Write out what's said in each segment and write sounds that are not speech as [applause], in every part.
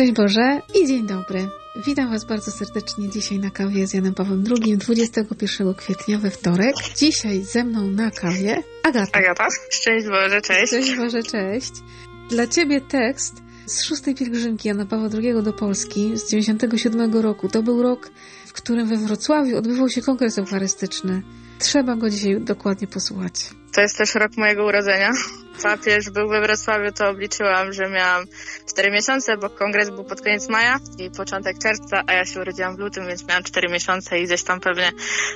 Szczęść Boże i dzień dobry. Witam Was bardzo serdecznie dzisiaj na kawie z Janem Pawłem II 21 kwietnia we wtorek. Dzisiaj ze mną na kawie Agata. Agata, szczęść Boże, cześć. Szczęść Boże, cześć. Dla Ciebie tekst z szóstej pielgrzymki Jana Pawła II do Polski z 97 roku. To był rok, w którym we Wrocławiu odbywał się kongres eucharystyczny. Trzeba go dzisiaj dokładnie posłuchać. To jest też rok mojego urodzenia. Papież był we Wrocławiu, to obliczyłam, że miałam 4 miesiące, bo kongres był pod koniec maja i początek czerwca, a ja się urodziłam w lutym, więc miałam 4 miesiące i gdzieś tam pewnie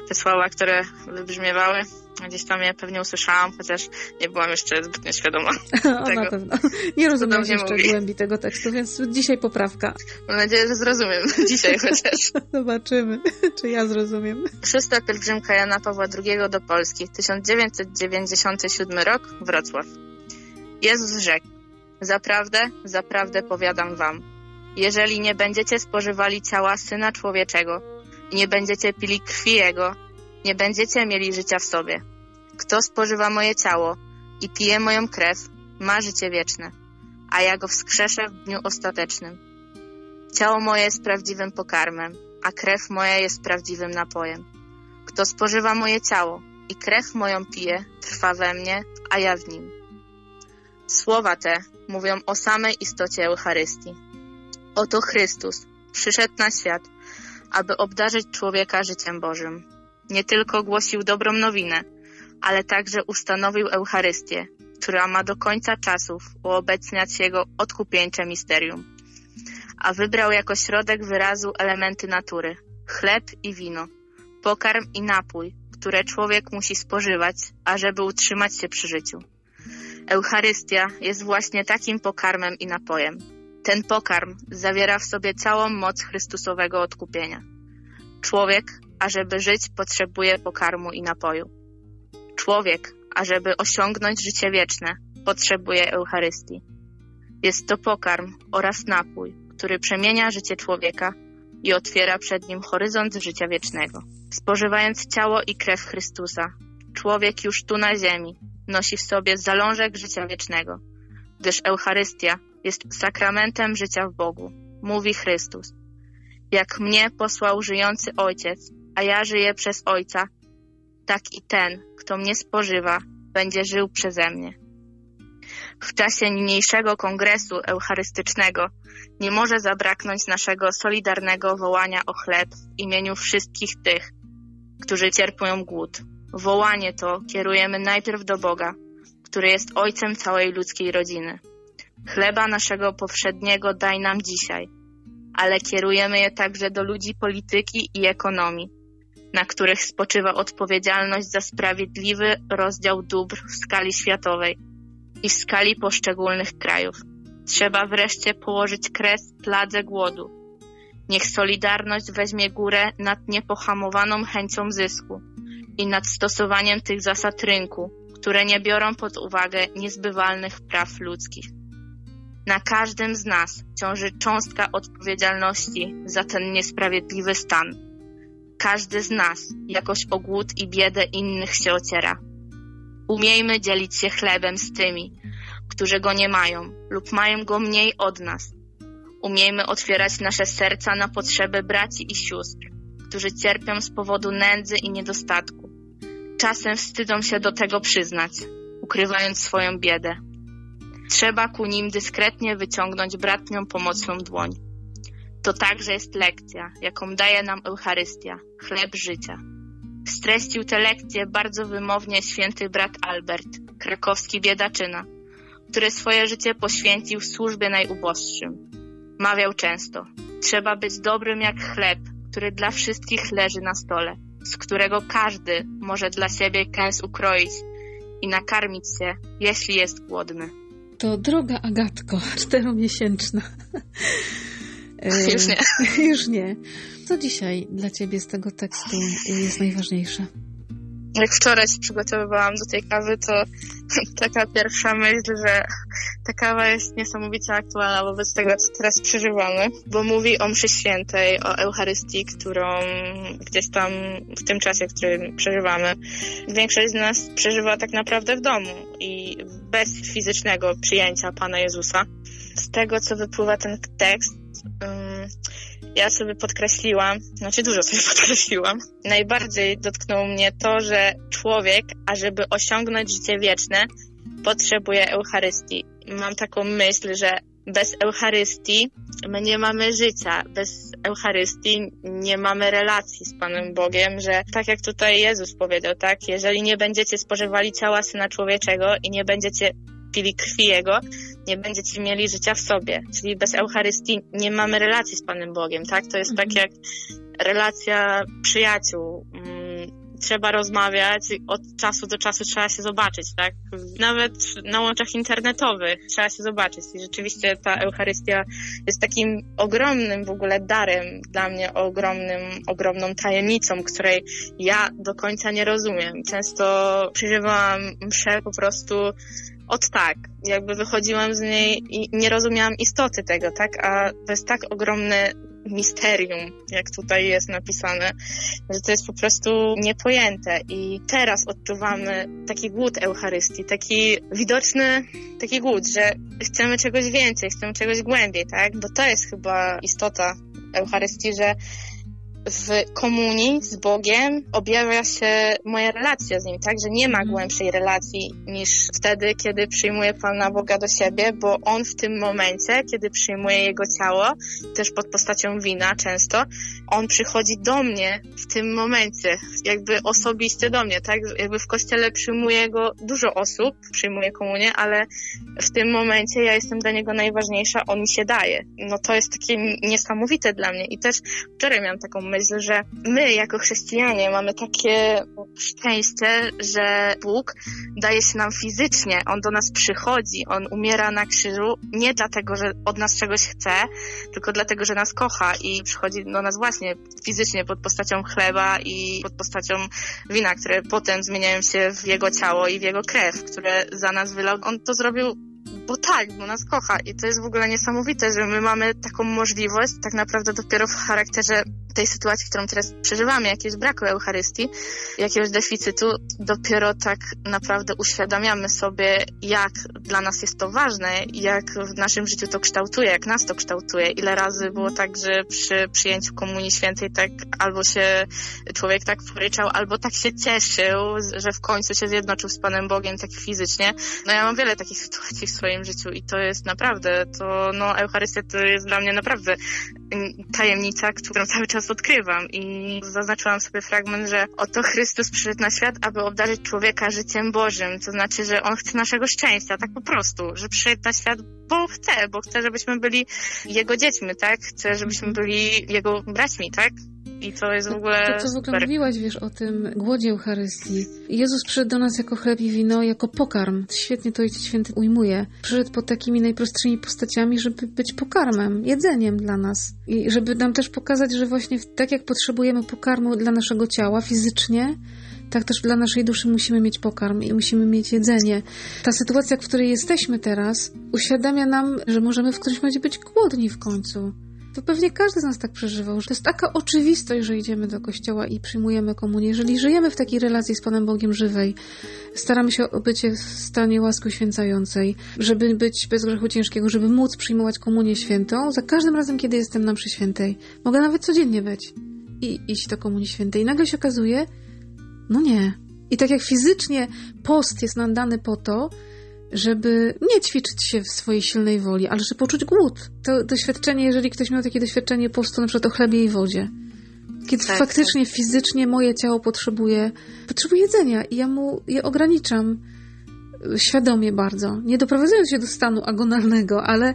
te słowa, które wybrzmiewały, gdzieś tam je pewnie usłyszałam, chociaż nie byłam jeszcze zbytnio świadoma [laughs] o, tego. na pewno. Nie rozumiem jeszcze mówi. głębi tego tekstu, więc dzisiaj poprawka. Mam nadzieję, że zrozumiem [laughs] dzisiaj chociaż. [laughs] Zobaczymy, czy ja zrozumiem. Szósta pielgrzymka Jana Pawła II do Polski, 1997 rok, Wrocław. Jezus rzekł, zaprawdę, zaprawdę powiadam wam, jeżeli nie będziecie spożywali ciała Syna Człowieczego i nie będziecie pili krwi Jego, nie będziecie mieli życia w sobie. Kto spożywa moje ciało i pije moją krew, ma życie wieczne, a ja go wskrzeszę w dniu ostatecznym. Ciało moje jest prawdziwym pokarmem, a krew moja jest prawdziwym napojem. Kto spożywa moje ciało i krew moją pije, trwa we mnie, a ja w nim. Słowa te mówią o samej istocie Eucharystii. Oto Chrystus przyszedł na świat, aby obdarzyć człowieka życiem Bożym. Nie tylko głosił dobrą nowinę, ale także ustanowił Eucharystię, która ma do końca czasów uobecniać jego odkupieńcze misterium. A wybrał jako środek wyrazu elementy natury chleb i wino, pokarm i napój, które człowiek musi spożywać, ażeby utrzymać się przy życiu. Eucharystia jest właśnie takim pokarmem i napojem. Ten pokarm zawiera w sobie całą moc Chrystusowego odkupienia. Człowiek, ażeby żyć, potrzebuje pokarmu i napoju. Człowiek, ażeby osiągnąć życie wieczne, potrzebuje Eucharystii. Jest to pokarm oraz napój, który przemienia życie człowieka i otwiera przed nim horyzont życia wiecznego. Spożywając ciało i krew Chrystusa, człowiek już tu na ziemi nosi w sobie zalążek życia wiecznego, gdyż Eucharystia jest sakramentem życia w Bogu, mówi Chrystus. Jak mnie posłał żyjący Ojciec, a ja żyję przez Ojca, tak i ten, kto mnie spożywa, będzie żył przeze mnie. W czasie niniejszego kongresu eucharystycznego nie może zabraknąć naszego solidarnego wołania o chleb w imieniu wszystkich tych, którzy cierpią głód. Wołanie to kierujemy najpierw do Boga, który jest Ojcem całej ludzkiej rodziny. Chleba naszego powszedniego daj nam dzisiaj, ale kierujemy je także do ludzi polityki i ekonomii, na których spoczywa odpowiedzialność za sprawiedliwy rozdział dóbr w skali światowej i w skali poszczególnych krajów. Trzeba wreszcie położyć kres pladze głodu. Niech Solidarność weźmie górę nad niepohamowaną chęcią zysku i nad stosowaniem tych zasad rynku, które nie biorą pod uwagę niezbywalnych praw ludzkich. Na każdym z nas ciąży cząstka odpowiedzialności za ten niesprawiedliwy stan. Każdy z nas jakoś o głód i biedę innych się ociera. Umiejmy dzielić się chlebem z tymi, którzy go nie mają lub mają go mniej od nas. Umiejmy otwierać nasze serca na potrzeby braci i sióstr, którzy cierpią z powodu nędzy i niedostatku. Czasem wstydzą się do tego przyznać, ukrywając swoją biedę. trzeba ku nim dyskretnie wyciągnąć bratnią pomocną dłoń. To także jest lekcja, jaką daje nam Eucharystia, chleb życia. Streścił tę lekcję bardzo wymownie święty brat Albert, krakowski biedaczyna, który swoje życie poświęcił w służbie najuboższym. Mawiał często, trzeba być dobrym jak chleb, który dla wszystkich leży na stole, z którego każdy może dla siebie kęs ukroić i nakarmić się, jeśli jest głodny. To droga Agatko, [laughs] czteromiesięczna. [laughs] Już nie. [laughs] Już nie. Co dzisiaj dla Ciebie z tego tekstu jest najważniejsze? Jak wczoraj się przygotowywałam do tej kawy, to taka pierwsza myśl, że ta kawa jest niesamowicie aktualna wobec tego, co teraz przeżywamy, bo mówi o mszy świętej, o Eucharystii, którą gdzieś tam w tym czasie, w którym przeżywamy, większość z nas przeżywa tak naprawdę w domu i bez fizycznego przyjęcia Pana Jezusa. Z tego, co wypływa ten tekst, ja sobie podkreśliłam, znaczy dużo sobie [laughs] podkreśliłam. Najbardziej dotknęło mnie to, że człowiek, ażeby osiągnąć życie wieczne, potrzebuje Eucharystii. Mam taką myśl, że bez Eucharystii my nie mamy życia, bez Eucharystii nie mamy relacji z Panem Bogiem, że tak jak tutaj Jezus powiedział, tak, jeżeli nie będziecie spożywali ciała Syna Człowieczego i nie będziecie pili krwi Jego, nie będziecie mieli życia w sobie. Czyli bez Eucharystii nie mamy relacji z Panem Bogiem, tak? To jest mhm. tak jak relacja przyjaciół. Trzeba rozmawiać, od czasu do czasu trzeba się zobaczyć, tak? Nawet na łączach internetowych trzeba się zobaczyć. I rzeczywiście ta Eucharystia jest takim ogromnym w ogóle darem dla mnie, ogromnym, ogromną tajemnicą, której ja do końca nie rozumiem. Często przeżywałam mszę po prostu od tak, jakby wychodziłam z niej i nie rozumiałam istoty tego, tak? A to jest tak ogromne misterium, jak tutaj jest napisane, że to jest po prostu niepojęte. I teraz odczuwamy taki głód Eucharystii, taki widoczny, taki głód, że chcemy czegoś więcej, chcemy czegoś głębiej, tak? Bo to jest chyba istota Eucharystii, że w komunii z Bogiem objawia się moja relacja z Nim, tak? Że nie ma mhm. głębszej relacji niż wtedy, kiedy przyjmuję Pana Boga do siebie, bo On w tym momencie, kiedy przyjmuje Jego ciało, też pod postacią wina często, On przychodzi do mnie w tym momencie, jakby osobiście do mnie, tak? Jakby w Kościele przyjmuje Go dużo osób, przyjmuje komunię, ale w tym momencie ja jestem dla Niego najważniejsza, On mi się daje. No to jest takie niesamowite dla mnie i też wczoraj miałam taką myśl, że my jako chrześcijanie mamy takie szczęście, że Bóg daje się nam fizycznie, On do nas przychodzi, On umiera na krzyżu nie dlatego, że od nas czegoś chce, tylko dlatego, że nas kocha i przychodzi do nas właśnie fizycznie pod postacią chleba i pod postacią wina, które potem zmieniają się w Jego ciało i w Jego krew, które za nas wylał. On to zrobił bo tak, bo nas kocha i to jest w ogóle niesamowite, że my mamy taką możliwość tak naprawdę dopiero w charakterze tej sytuacji, którą teraz przeżywamy, jakiegoś braku Eucharystii, jakiegoś deficytu, dopiero tak naprawdę uświadamiamy sobie, jak dla nas jest to ważne, jak w naszym życiu to kształtuje, jak nas to kształtuje. Ile razy było tak, że przy przyjęciu Komunii Świętej tak albo się człowiek tak poryczał, albo tak się cieszył, że w końcu się zjednoczył z Panem Bogiem tak fizycznie. No ja mam wiele takich sytuacji w swoim życiu i to jest naprawdę, to no Eucharystia to jest dla mnie naprawdę tajemnica, którą cały czas odkrywam i zaznaczyłam sobie fragment, że oto Chrystus przyszedł na świat, aby obdarzyć człowieka życiem Bożym, to znaczy, że On chce naszego szczęścia, tak po prostu, że przyszedł na świat, bo chce, bo chce, żebyśmy byli Jego dziećmi, tak? Chce, żebyśmy byli Jego braćmi, tak? I to jest w ogóle. To, co w ogóle mówiłaś, wiesz, o tym głodzie Eucharystii. Jezus przyszedł do nas jako chleb i wino, jako pokarm. Świetnie to Ojciec Święty ujmuje. Przyszedł pod takimi najprostszymi postaciami, żeby być pokarmem, jedzeniem dla nas. I żeby nam też pokazać, że właśnie tak jak potrzebujemy pokarmu dla naszego ciała fizycznie, tak też dla naszej duszy musimy mieć pokarm i musimy mieć jedzenie. Ta sytuacja, w której jesteśmy teraz, uświadamia nam, że możemy w którymś momencie być głodni w końcu. To pewnie każdy z nas tak przeżywał, że to jest taka oczywistość, że idziemy do kościoła i przyjmujemy komunię. Jeżeli żyjemy w takiej relacji z Panem Bogiem żywej, staramy się o bycie w stanie łaski uświęcającej, żeby być bez grzechu ciężkiego, żeby móc przyjmować komunię świętą, za każdym razem, kiedy jestem na mszy świętej. Mogę nawet codziennie być i iść do komunii świętej. I nagle się okazuje, no nie. I tak jak fizycznie post jest nam dany po to, żeby nie ćwiczyć się w swojej silnej woli, ale żeby poczuć głód. To doświadczenie, jeżeli ktoś miał takie doświadczenie postu na przykład o chlebie i wodzie, kiedy tak, faktycznie, tak. fizycznie moje ciało potrzebuje, potrzebuje jedzenia i ja mu je ograniczam świadomie bardzo, nie doprowadzając się do stanu agonalnego, ale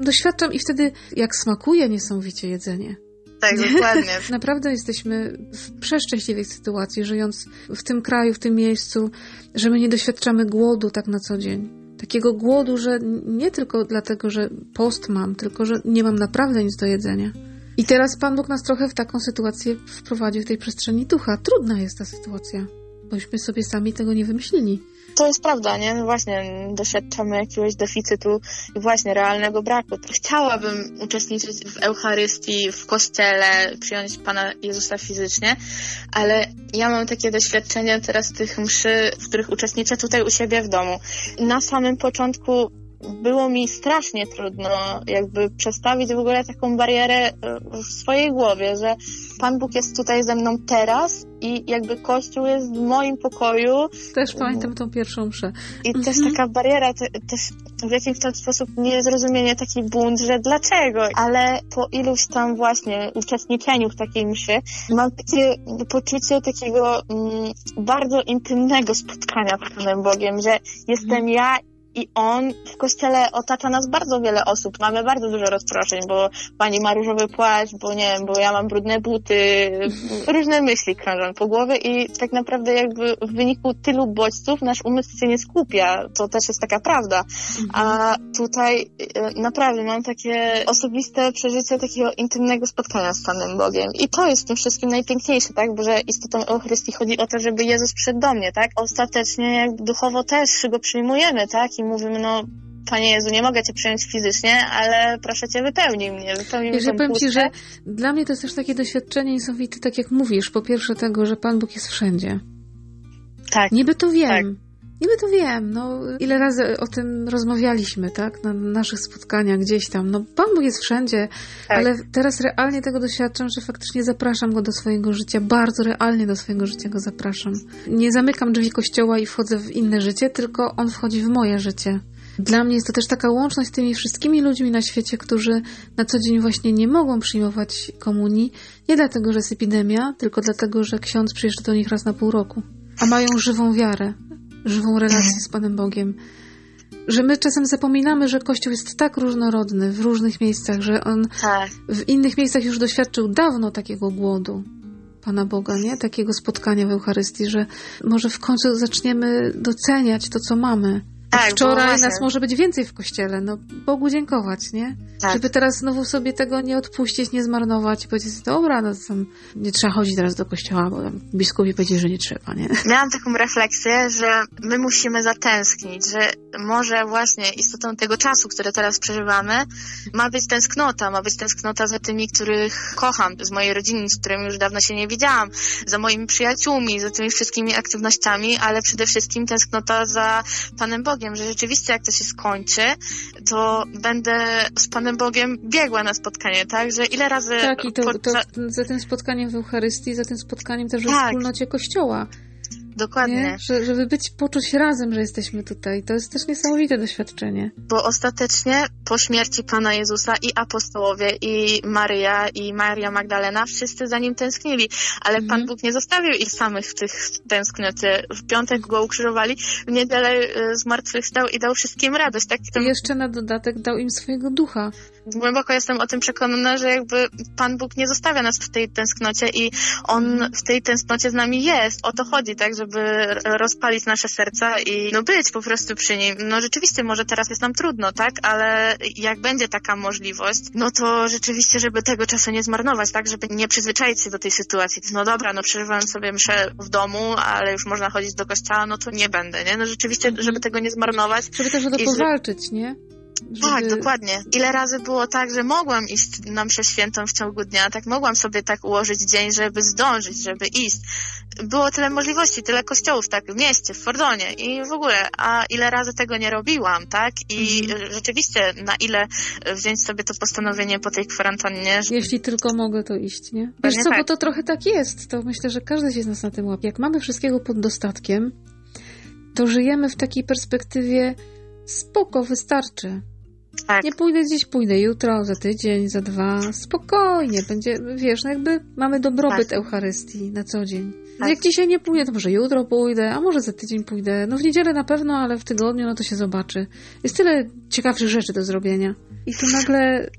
doświadczam i wtedy, jak smakuje niesamowicie jedzenie. Tak, [laughs] dokładnie. Naprawdę jesteśmy w przeszczęśliwej sytuacji, żyjąc w tym kraju, w tym miejscu, że my nie doświadczamy głodu tak na co dzień. Takiego głodu, że nie tylko dlatego, że post mam, tylko że nie mam naprawdę nic do jedzenia. I teraz Pan Bóg nas trochę w taką sytuację wprowadził w tej przestrzeni ducha. Trudna jest ta sytuacja, bośmy sobie sami tego nie wymyślili. To jest prawda, nie? No właśnie, doświadczamy jakiegoś deficytu i właśnie realnego braku. Chciałabym uczestniczyć w Eucharystii, w kościele, przyjąć Pana Jezusa fizycznie, ale ja mam takie doświadczenia teraz tych mszy, w których uczestniczę tutaj u siebie w domu. Na samym początku było mi strasznie trudno jakby przestawić w ogóle taką barierę e, w swojej głowie, że Pan Bóg jest tutaj ze mną teraz i jakby Kościół jest w moim pokoju. Też pamiętam tą pierwszą mszę. I mhm. też taka bariera, te, też w jakimś tam sposób niezrozumienie, taki bunt, że dlaczego? Ale po iluś tam właśnie uczestniczeniu w takiej mszy mam takie poczucie takiego mm, bardzo intymnego spotkania z Panem Bogiem, że jestem mhm. ja i on w kościele otacza nas bardzo wiele osób. Mamy bardzo dużo rozproszeń, bo pani ma różowy płaszcz, bo nie wiem, bo ja mam brudne buty, [laughs] różne myśli krążą po głowie i tak naprawdę jakby w wyniku tylu bodźców nasz umysł się nie skupia. To też jest taka prawda. A tutaj e, naprawdę mam takie osobiste przeżycie takiego intymnego spotkania z Panem Bogiem. I to jest w tym wszystkim najpiękniejsze, tak? Bo że istotą Eucharystii chodzi o to, żeby Jezus przyszedł do mnie, tak? Ostatecznie jak duchowo też go przyjmujemy, tak? I mówimy, no Panie Jezu, nie mogę Cię przyjąć fizycznie, ale proszę Cię, wypełnij mnie, wypełnij mnie Ja powiem Ci, że dla mnie to jest też takie doświadczenie niesamowite, tak jak mówisz, po pierwsze tego, że Pan Bóg jest wszędzie. Tak. Niby to wiem. Tak. Niby to wiem, no ile razy o tym rozmawialiśmy, tak, na naszych spotkaniach gdzieś tam. No Pan Bóg jest wszędzie, tak. ale teraz realnie tego doświadczam, że faktycznie zapraszam Go do swojego życia, bardzo realnie do swojego życia Go zapraszam. Nie zamykam drzwi kościoła i wchodzę w inne życie, tylko On wchodzi w moje życie. Dla mnie jest to też taka łączność z tymi wszystkimi ludźmi na świecie, którzy na co dzień właśnie nie mogą przyjmować komunii, nie dlatego, że jest epidemia, tylko dlatego, że ksiądz przyjeżdża do nich raz na pół roku, a mają żywą wiarę, żywą relację z Panem Bogiem. Że my czasem zapominamy, że Kościół jest tak różnorodny w różnych miejscach, że on tak. w innych miejscach już doświadczył dawno takiego głodu Pana Boga, nie? Takiego spotkania w Eucharystii, że może w końcu zaczniemy doceniać to, co mamy tak, Wczoraj nas może być więcej w kościele, no Bogu dziękować, nie? Tak. Żeby teraz znowu sobie tego nie odpuścić, nie zmarnować i powiedzieć, dobra, no tam nie trzeba chodzić teraz do kościoła, bo tam biskupi powiedzieli, że nie trzeba, nie? [laughs] Miałam taką refleksję, że my musimy zatęsknić, że może właśnie istotą tego czasu, który teraz przeżywamy, ma być tęsknota, ma być tęsknota za tymi, których kocham, z mojej rodziny, z którymi już dawno się nie widziałam, za moimi przyjaciółmi, za tymi wszystkimi aktywnościami, ale przede wszystkim tęsknota za Panem Bogiem Bogiem, że rzeczywiście jak to się skończy, to będę z Panem Bogiem biegła na spotkanie, tak? Że ile razy... Tak, i to, to za tym spotkaniem w Eucharystii, za tym spotkaniem też tak. w wspólnocie Kościoła. Dokładnie. Że, żeby być, poczuć razem, że jesteśmy tutaj. To jest też niesamowite doświadczenie. Bo ostatecznie po śmierci Pana Jezusa i apostołowie, i Maryja, i Maria Magdalena, wszyscy za nim tęsknili. Ale mhm. Pan Bóg nie zostawił ich samych w tych tęsknocie. W piątek go ukrzyżowali, w niedzielę e, zmartwychwstał i dał wszystkim radość. Tak? I jeszcze na dodatek dał im swojego ducha. Głęboko jestem o tym przekonana, że jakby Pan Bóg nie zostawia nas w tej tęsknocie i On w tej tęsknocie z nami jest. O to chodzi, tak? żeby rozpalić nasze serca i no być po prostu przy nim. No rzeczywiście może teraz jest nam trudno, tak? Ale jak będzie taka możliwość, no to rzeczywiście, żeby tego czasu nie zmarnować, tak? Żeby nie przyzwyczaić się do tej sytuacji. No dobra, no przeżywałem sobie mszę w domu, ale już można chodzić do kościoła, no to nie będę, nie? No rzeczywiście, żeby tego nie zmarnować. Żeby też o to powalczyć, nie? Żeby... Tak, dokładnie. Ile razy było tak, że mogłam iść na mszę świętą w ciągu dnia, tak mogłam sobie tak ułożyć dzień, żeby zdążyć, żeby iść. Było tyle możliwości, tyle kościołów, tak, w mieście, w Fordonie i w ogóle, a ile razy tego nie robiłam, tak? I mhm. rzeczywiście, na ile wziąć sobie to postanowienie po tej kwarantannie. Że... Jeśli tylko mogę, to iść, nie? Wiesz co, tak. bo to trochę tak jest, to myślę, że każdy się z nas na tym łapie. Jak mamy wszystkiego pod dostatkiem, to żyjemy w takiej perspektywie spoko, wystarczy. Tak. Nie pójdę dziś, pójdę jutro, za tydzień, za dwa, spokojnie, będzie, wiesz, no jakby mamy dobrobyt Tak. Eucharystii na co dzień. Tak. Jak dzisiaj nie pójdę, to może jutro pójdę, a może za tydzień pójdę. No w niedzielę na pewno, ale w tygodniu, no to się zobaczy. Jest tyle ciekawszych rzeczy do zrobienia. I tu [laughs] nagle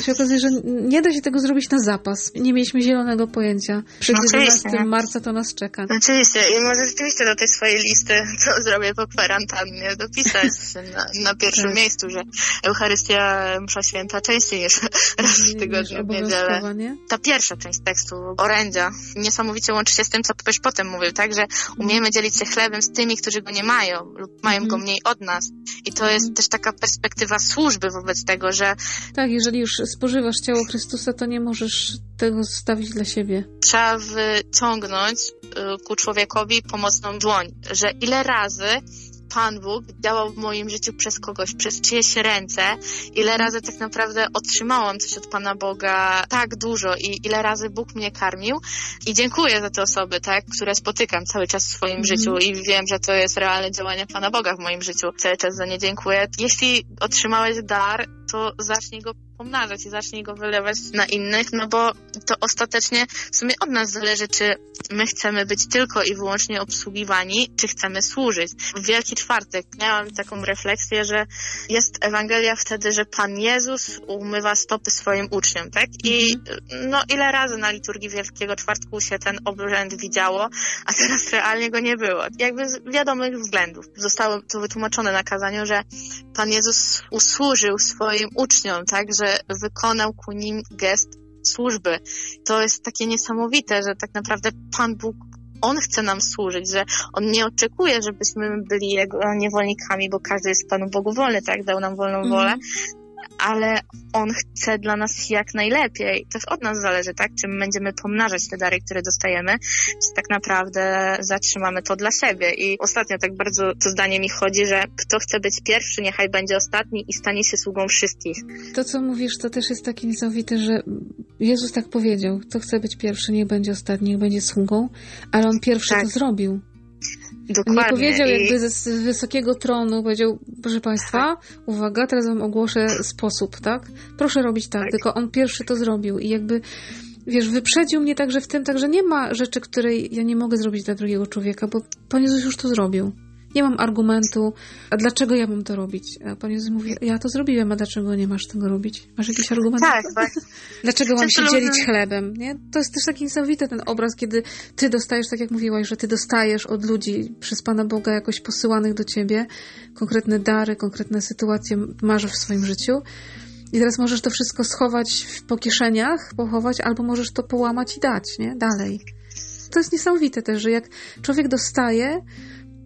się okazuje, że nie da się tego zrobić na zapas. Nie mieliśmy zielonego pojęcia. Przed No oczywiście, 11 nie? marca to nas czeka. Oczywiście i może rzeczywiście do tej swojej listy, co zrobię po kwarantannie, dopisać na, na pierwszym Tak. miejscu, że Eucharystia, msza święta częściej niż raz w tygodniu w niedzielę. nie? Ta pierwsza część tekstu, orędzia, niesamowicie łączy się z tym, co ktoś potem mówił, tak, że umiemy dzielić się chlebem z tymi, którzy go nie mają lub mają go Mhm. mniej od nas. I to jest Mhm. też taka perspektywa służby wobec tego, że Tak, jeżeli już spożywasz ciało Chrystusa, to nie możesz tego zostawić dla siebie. trzeba wyciągnąć y, ku człowiekowi pomocną dłoń, że ile razy Pan Bóg działał w moim życiu przez kogoś, przez czyjeś ręce, ile razy tak naprawdę otrzymałam coś od Pana Boga tak dużo i ile razy Bóg mnie karmił i dziękuję za te osoby, tak, które spotykam cały czas w swoim Mhm. życiu i wiem, że to jest realne działanie Pana Boga w moim życiu. Cały czas za nie dziękuję. Jeśli otrzymałeś dar, to zacznij go pomnażać i zacznij go wylewać na innych, no bo to ostatecznie w sumie od nas zależy, czy my chcemy być tylko i wyłącznie obsługiwani, czy chcemy służyć. W Wielki Czwartek miałam taką refleksję, że jest Ewangelia wtedy, że Pan Jezus umywa stopy swoim uczniom, tak? I no ile razy na liturgii Wielkiego Czwartku się ten obrzęd widziało, a teraz realnie go nie było. Jakby z wiadomych względów. Zostało to wytłumaczone na kazaniu, że Pan Jezus usłużył swoim uczniom, tak, że wykonał ku nim gest służby. To jest takie niesamowite, że tak naprawdę Pan Bóg on chce nam służyć, że On nie oczekuje, żebyśmy byli Jego niewolnikami, bo każdy jest Panu Bogu wolny, tak? Dał nam wolną wolę, Mhm. Ale On chce dla nas jak najlepiej. Też od nas zależy, tak? Czy my będziemy pomnażać te dary, które dostajemy, czy tak naprawdę zatrzymamy to dla siebie. I ostatnio tak bardzo to zdanie mi chodzi, że kto chce być pierwszy, niechaj będzie ostatni i stanie się sługą wszystkich. To, co mówisz, to też jest takie niesamowite, że Jezus tak powiedział. Kto chce być pierwszy, niech będzie ostatni, niech będzie sługą, ale On pierwszy Tak. to zrobił. Dokładnie. Nie powiedział jakby ze z wysokiego tronu, powiedział, proszę Państwa, uwaga, teraz Wam ogłoszę sposób, tak? Proszę robić tak, Tak. tylko On pierwszy to zrobił i jakby, wiesz, wyprzedził mnie także w tym, także nie ma rzeczy, której ja nie mogę zrobić dla drugiego człowieka, bo Pan Jezus już to zrobił. Nie mam argumentu, a dlaczego ja mam to robić? A Pan Jezus mówi, ja to zrobiłem, a dlaczego nie masz tego robić? Masz jakiś argument? Tak, tak. Dlaczego mam się dzielić chlebem? Nie? To jest też taki niesamowity ten obraz, kiedy ty dostajesz, tak jak mówiłaś, że ty dostajesz od ludzi przez Pana Boga jakoś posyłanych do ciebie konkretne dary, konkretne sytuacje masz w swoim życiu. I teraz możesz to wszystko schować w, po kieszeniach, pochować, albo możesz to połamać i dać, nie? Dalej. To jest niesamowite też, że jak człowiek dostaje,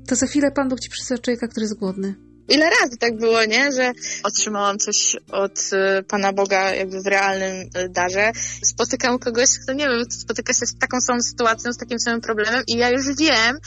to za chwilę Pan Bóg ci przysyła człowieka, który jest głodny. Ile razy tak było, nie? Że otrzymałam coś od y, Pana Boga jakby w realnym y, darze. Spotykam kogoś, kto nie wiem, spotyka się z taką samą sytuacją, z takim samym problemem i ja już wiem,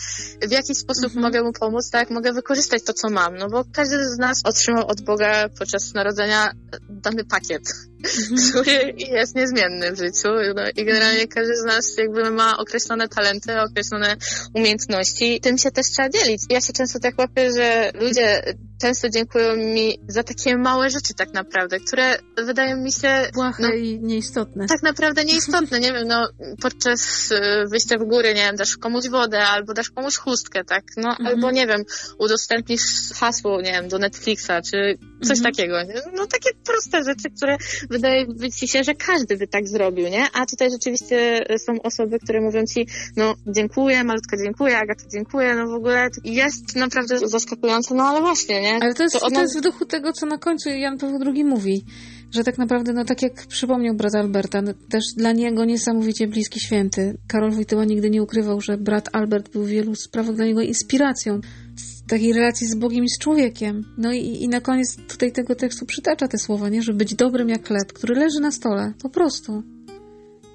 w jaki sposób Mhm. mogę mu pomóc, tak? Mogę wykorzystać to, co mam. No bo każdy z nas otrzymał od Boga podczas narodzenia dany pakiet, [laughs] który jest niezmienny w życiu. No, I generalnie każdy z nas jakby ma określone talenty, określone umiejętności. Tym się też trzeba dzielić. Ja się często tak łapię, że ludzie często dziękują mi za takie małe rzeczy tak naprawdę, które wydają mi się Błahe No. i nieistotne. tak naprawdę nieistotne. Nie wiem, no podczas y, wyjścia w góry, nie wiem, dasz komuś wodę albo dasz komuś chustkę, tak? No Mhm. albo nie wiem, udostępnisz hasło, nie wiem, do Netflixa czy coś Mhm. takiego. Nie? No takie proste rzeczy, które wydaje ci się, że każdy by tak zrobił, nie? A tutaj rzeczywiście są osoby, które mówią ci, no dziękuję, malutka dziękuję, Agata dziękuję, no w ogóle jest naprawdę zaskakujące, no ale właśnie, nie? Ale to jest, To to, ona- jest w duchu tego, co na końcu Jan Paweł II mówi, że tak naprawdę, no tak jak przypomniał brat Alberta, no, też dla niego niesamowicie bliski święty. Karol Wojtyła nigdy nie ukrywał, że brat Albert był w wielu sprawach dla niego inspiracją z takiej relacji z Bogiem i z człowiekiem. No i, i na koniec tutaj tego tekstu przytacza te słowa, nie? Że być dobrym jak chleb, który leży na stole, po prostu.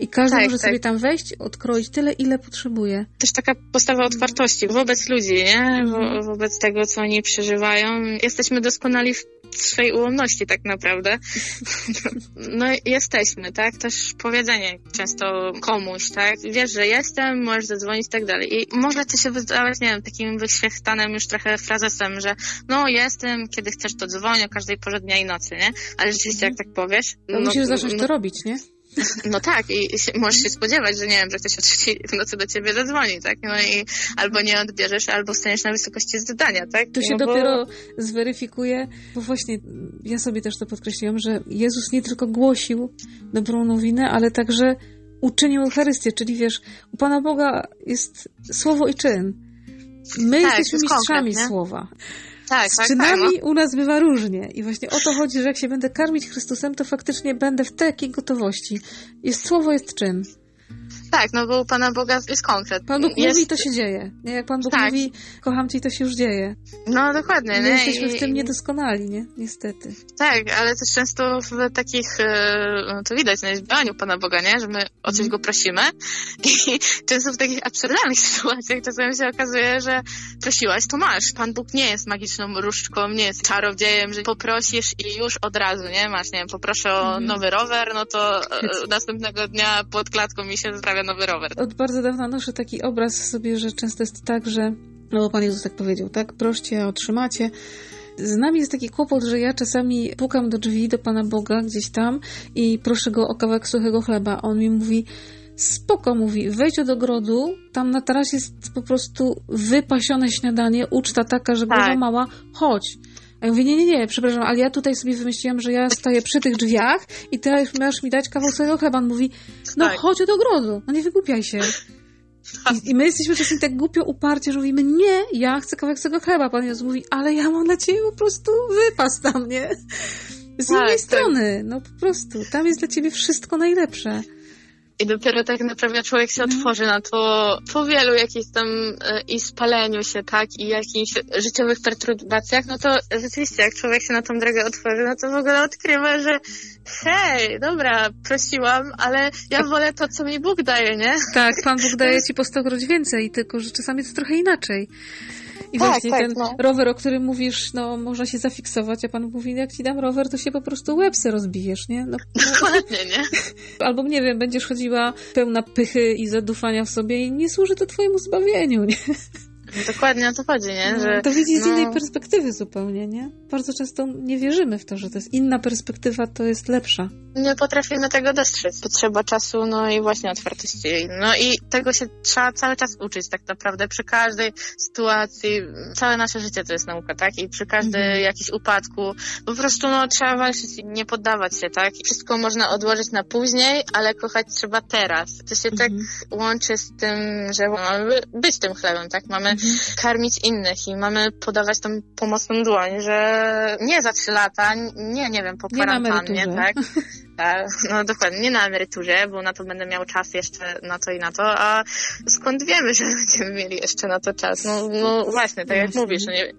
I każdy Tak, może tak. sobie tam wejść, odkroić tyle, ile potrzebuje. też taka postawa otwartości wobec ludzi, nie? Mhm. Wo wobec tego, co oni przeżywają. Jesteśmy doskonali w swej ułomności tak naprawdę. [laughs] No jesteśmy, tak? Też powiedzenie często komuś, tak? Wiesz, że jestem, możesz zadzwonić i tak dalej. I może to się wydawać, nie wiem, takim wyświechtanym już trochę frazesem, że no jestem, kiedy chcesz to dzwonię, o każdej porze dnia i nocy, nie? Ale rzeczywiście jak tak powiesz... No, no musisz zacząć no, to robić, nie? No tak, i możesz się spodziewać, że nie wiem, że ktoś o trzeciej w nocy do ciebie zadzwoni, tak? No i albo nie odbierzesz, albo staniesz na wysokości zdania, tak? Tu się no dopiero bo... zweryfikuje, bo właśnie ja sobie też to podkreśliłam, że Jezus nie tylko głosił dobrą nowinę, ale także uczynił Eucharystię, czyli wiesz, u Pana Boga jest słowo i czyn. My tak, jesteśmy mistrzami konkret, słowa. Tak, z tak, czynami tak, no. u nas bywa różnie. I właśnie o to chodzi, że jak się będę karmić Chrystusem, to faktycznie będę w takiej gotowości. Jest słowo, jest czyn. Tak, no bo u Pana Boga jest konkret. Pan Bóg jest... mówi, to się dzieje. Nie? Jak Pan Bóg tak. mówi, kocham Cię, to się już dzieje. No dokładnie. My jesteśmy w tym niedoskonali, nie? Niestety. Tak, ale też często w takich, e, no to widać na izbaniu Pana Boga, nie? Że my o coś mm. Go prosimy i [laughs] często w takich absurdalnych [laughs] sytuacjach czasami się okazuje, że prosiłaś, to masz. Pan Bóg nie jest magiczną różdżką, nie jest czarodziejem, że poprosisz i już od razu, nie? Masz, nie wiem, poproszę o mm. nowy rower, no to e, następnego dnia pod klatką mi się sprawia nowy rower. Od bardzo dawna noszę taki obraz sobie, że często jest tak, że no bo Pan Jezus tak powiedział, tak? Proście, otrzymacie. Z nami jest taki kłopot, że ja czasami pukam do drzwi do Pana Boga gdzieś tam i proszę Go o kawałek suchego chleba. On mi mówi, spoko, mówi, wejdź do ogrodu, tam na tarasie jest po prostu wypasione śniadanie, uczta taka, że tak. mała, chodź. A ja mówię, nie, nie, nie, przepraszam, ale ja tutaj sobie wymyśliłam, że ja staję przy tych drzwiach i ty masz mi dać kawał swojego chleba. On mówi, no tak. chodź do ogrodu, no nie wygłupiaj się. [laughs] I, I, my jesteśmy czasem tak głupio uparci, że mówimy, nie, ja chcę kawałek swojego chleba. Pan Jezus mówi, ale ja mam dla ciebie po prostu wypas tam, nie? Z tak, innej tak. strony, no po prostu, tam jest dla ciebie wszystko najlepsze. I dopiero tak naprawdę człowiek się mhm. otworzy na to po wielu jakichś tam e, i spaleniu się, tak, i jakichś życiowych perturbacjach, no to rzeczywiście jak człowiek się na tą drogę otworzy, no to w ogóle odkrywa, że hej, dobra, prosiłam, ale ja wolę to, co mi Bóg daje, nie? Tak, Pan Bóg daje [laughs] ci po stokroć więcej, tylko że czasami jest trochę inaczej. I tak, właśnie tak, ten no. rower, o którym mówisz, no można się zafiksować, a pan mówi, jak ci dam rower, to się po prostu łebse rozbijesz, nie? No, no. [laughs] Dokładnie, nie? [laughs] Albo, nie wiem, będziesz chodziła pełna pychy i zadufania w sobie i nie służy to twojemu zbawieniu, nie? Dokładnie o to chodzi, nie? No, że, to widzi z no... innej perspektywy zupełnie, nie? Bardzo często nie wierzymy w to, że to jest inna perspektywa, to jest lepsza. Nie potrafimy tego dostrzec. Potrzeba czasu, no i właśnie otwartości. No i tego się trzeba cały czas uczyć tak naprawdę. Przy każdej sytuacji, całe nasze życie to jest nauka, tak? I przy każdym mhm. jakimś upadku po prostu no, trzeba walczyć i nie poddawać się, tak? Wszystko można odłożyć na później, ale kochać trzeba teraz. To się tak mhm. tak łączy z tym, że mamy być tym chlebem, tak? Mamy mhm karmić innych i mamy podawać tą pomocną dłoń, że nie za trzy lata, nie, nie wiem, po kwarantannie, tak? [laughs] tak? No dokładnie, nie na emeryturze, bo na to będę miał czas jeszcze na to i na to, a skąd wiemy, że będziemy mieli jeszcze na to czas? No, no właśnie, tak jak mówisz, no nie,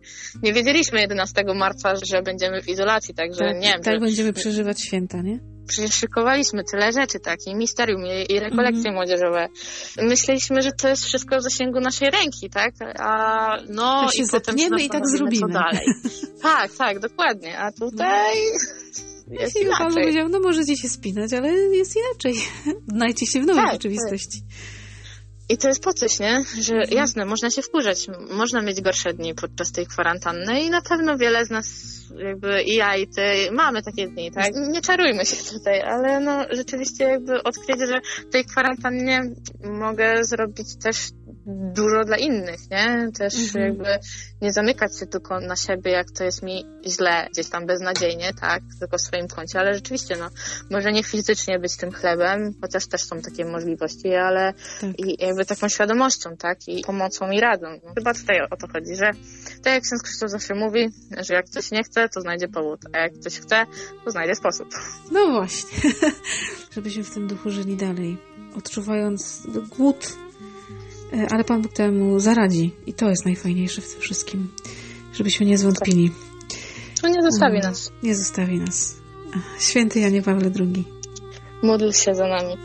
nie wiedzieliśmy 11 marca, że będziemy w izolacji, także tak, nie wiem. Tak że... będziemy przeżywać święta, nie? Przecież szykowaliśmy tyle rzeczy, tak, i misterium, i, i rekolekcje mm. młodzieżowe. Myśleliśmy, że to jest wszystko w zasięgu naszej ręki, tak? A no się i potem i tak zrobimy. Co dalej. tak, tak, dokładnie. A tutaj no. [laughs] jest I inaczej. Pan powiedział, no możecie się spinać, ale jest inaczej. [laughs] Znajcie się w nowej tak, rzeczywistości. Tak. I to jest po coś, nie? Że mhm. jasne, można się wkurzać, można mieć gorsze dni podczas tej kwarantanny i na pewno wiele z nas, jakby i ja i ty, mamy takie dni, tak? Nie czarujmy się tutaj, ale no rzeczywiście jakby odkryć, że w tej kwarantannie mogę zrobić też dużo dla innych, nie? Też mhm. jakby nie zamykać się tylko na siebie, jak to jest mi źle, gdzieś tam beznadziejnie, tak? Tylko w swoim kącie, ale rzeczywiście, no, może nie fizycznie być tym chlebem, chociaż też są takie możliwości, ale tak. i jakby taką świadomością, tak? I pomocą i radą. No, chyba tutaj o to chodzi, że tak jak ksiądz Krzysztof zawsze mówi, że jak ktoś nie chce, to znajdzie powód, a jak ktoś chce, to znajdzie sposób. No właśnie. [laughs] Żebyśmy w tym duchu żyli dalej, odczuwając głód ale Pan Bóg temu zaradzi. I to jest najfajniejsze w tym wszystkim. Żebyśmy nie zwątpili. To nie zostawi nas. Nie zostawi nas. Święty Janie Pawle II. Módl się za nami.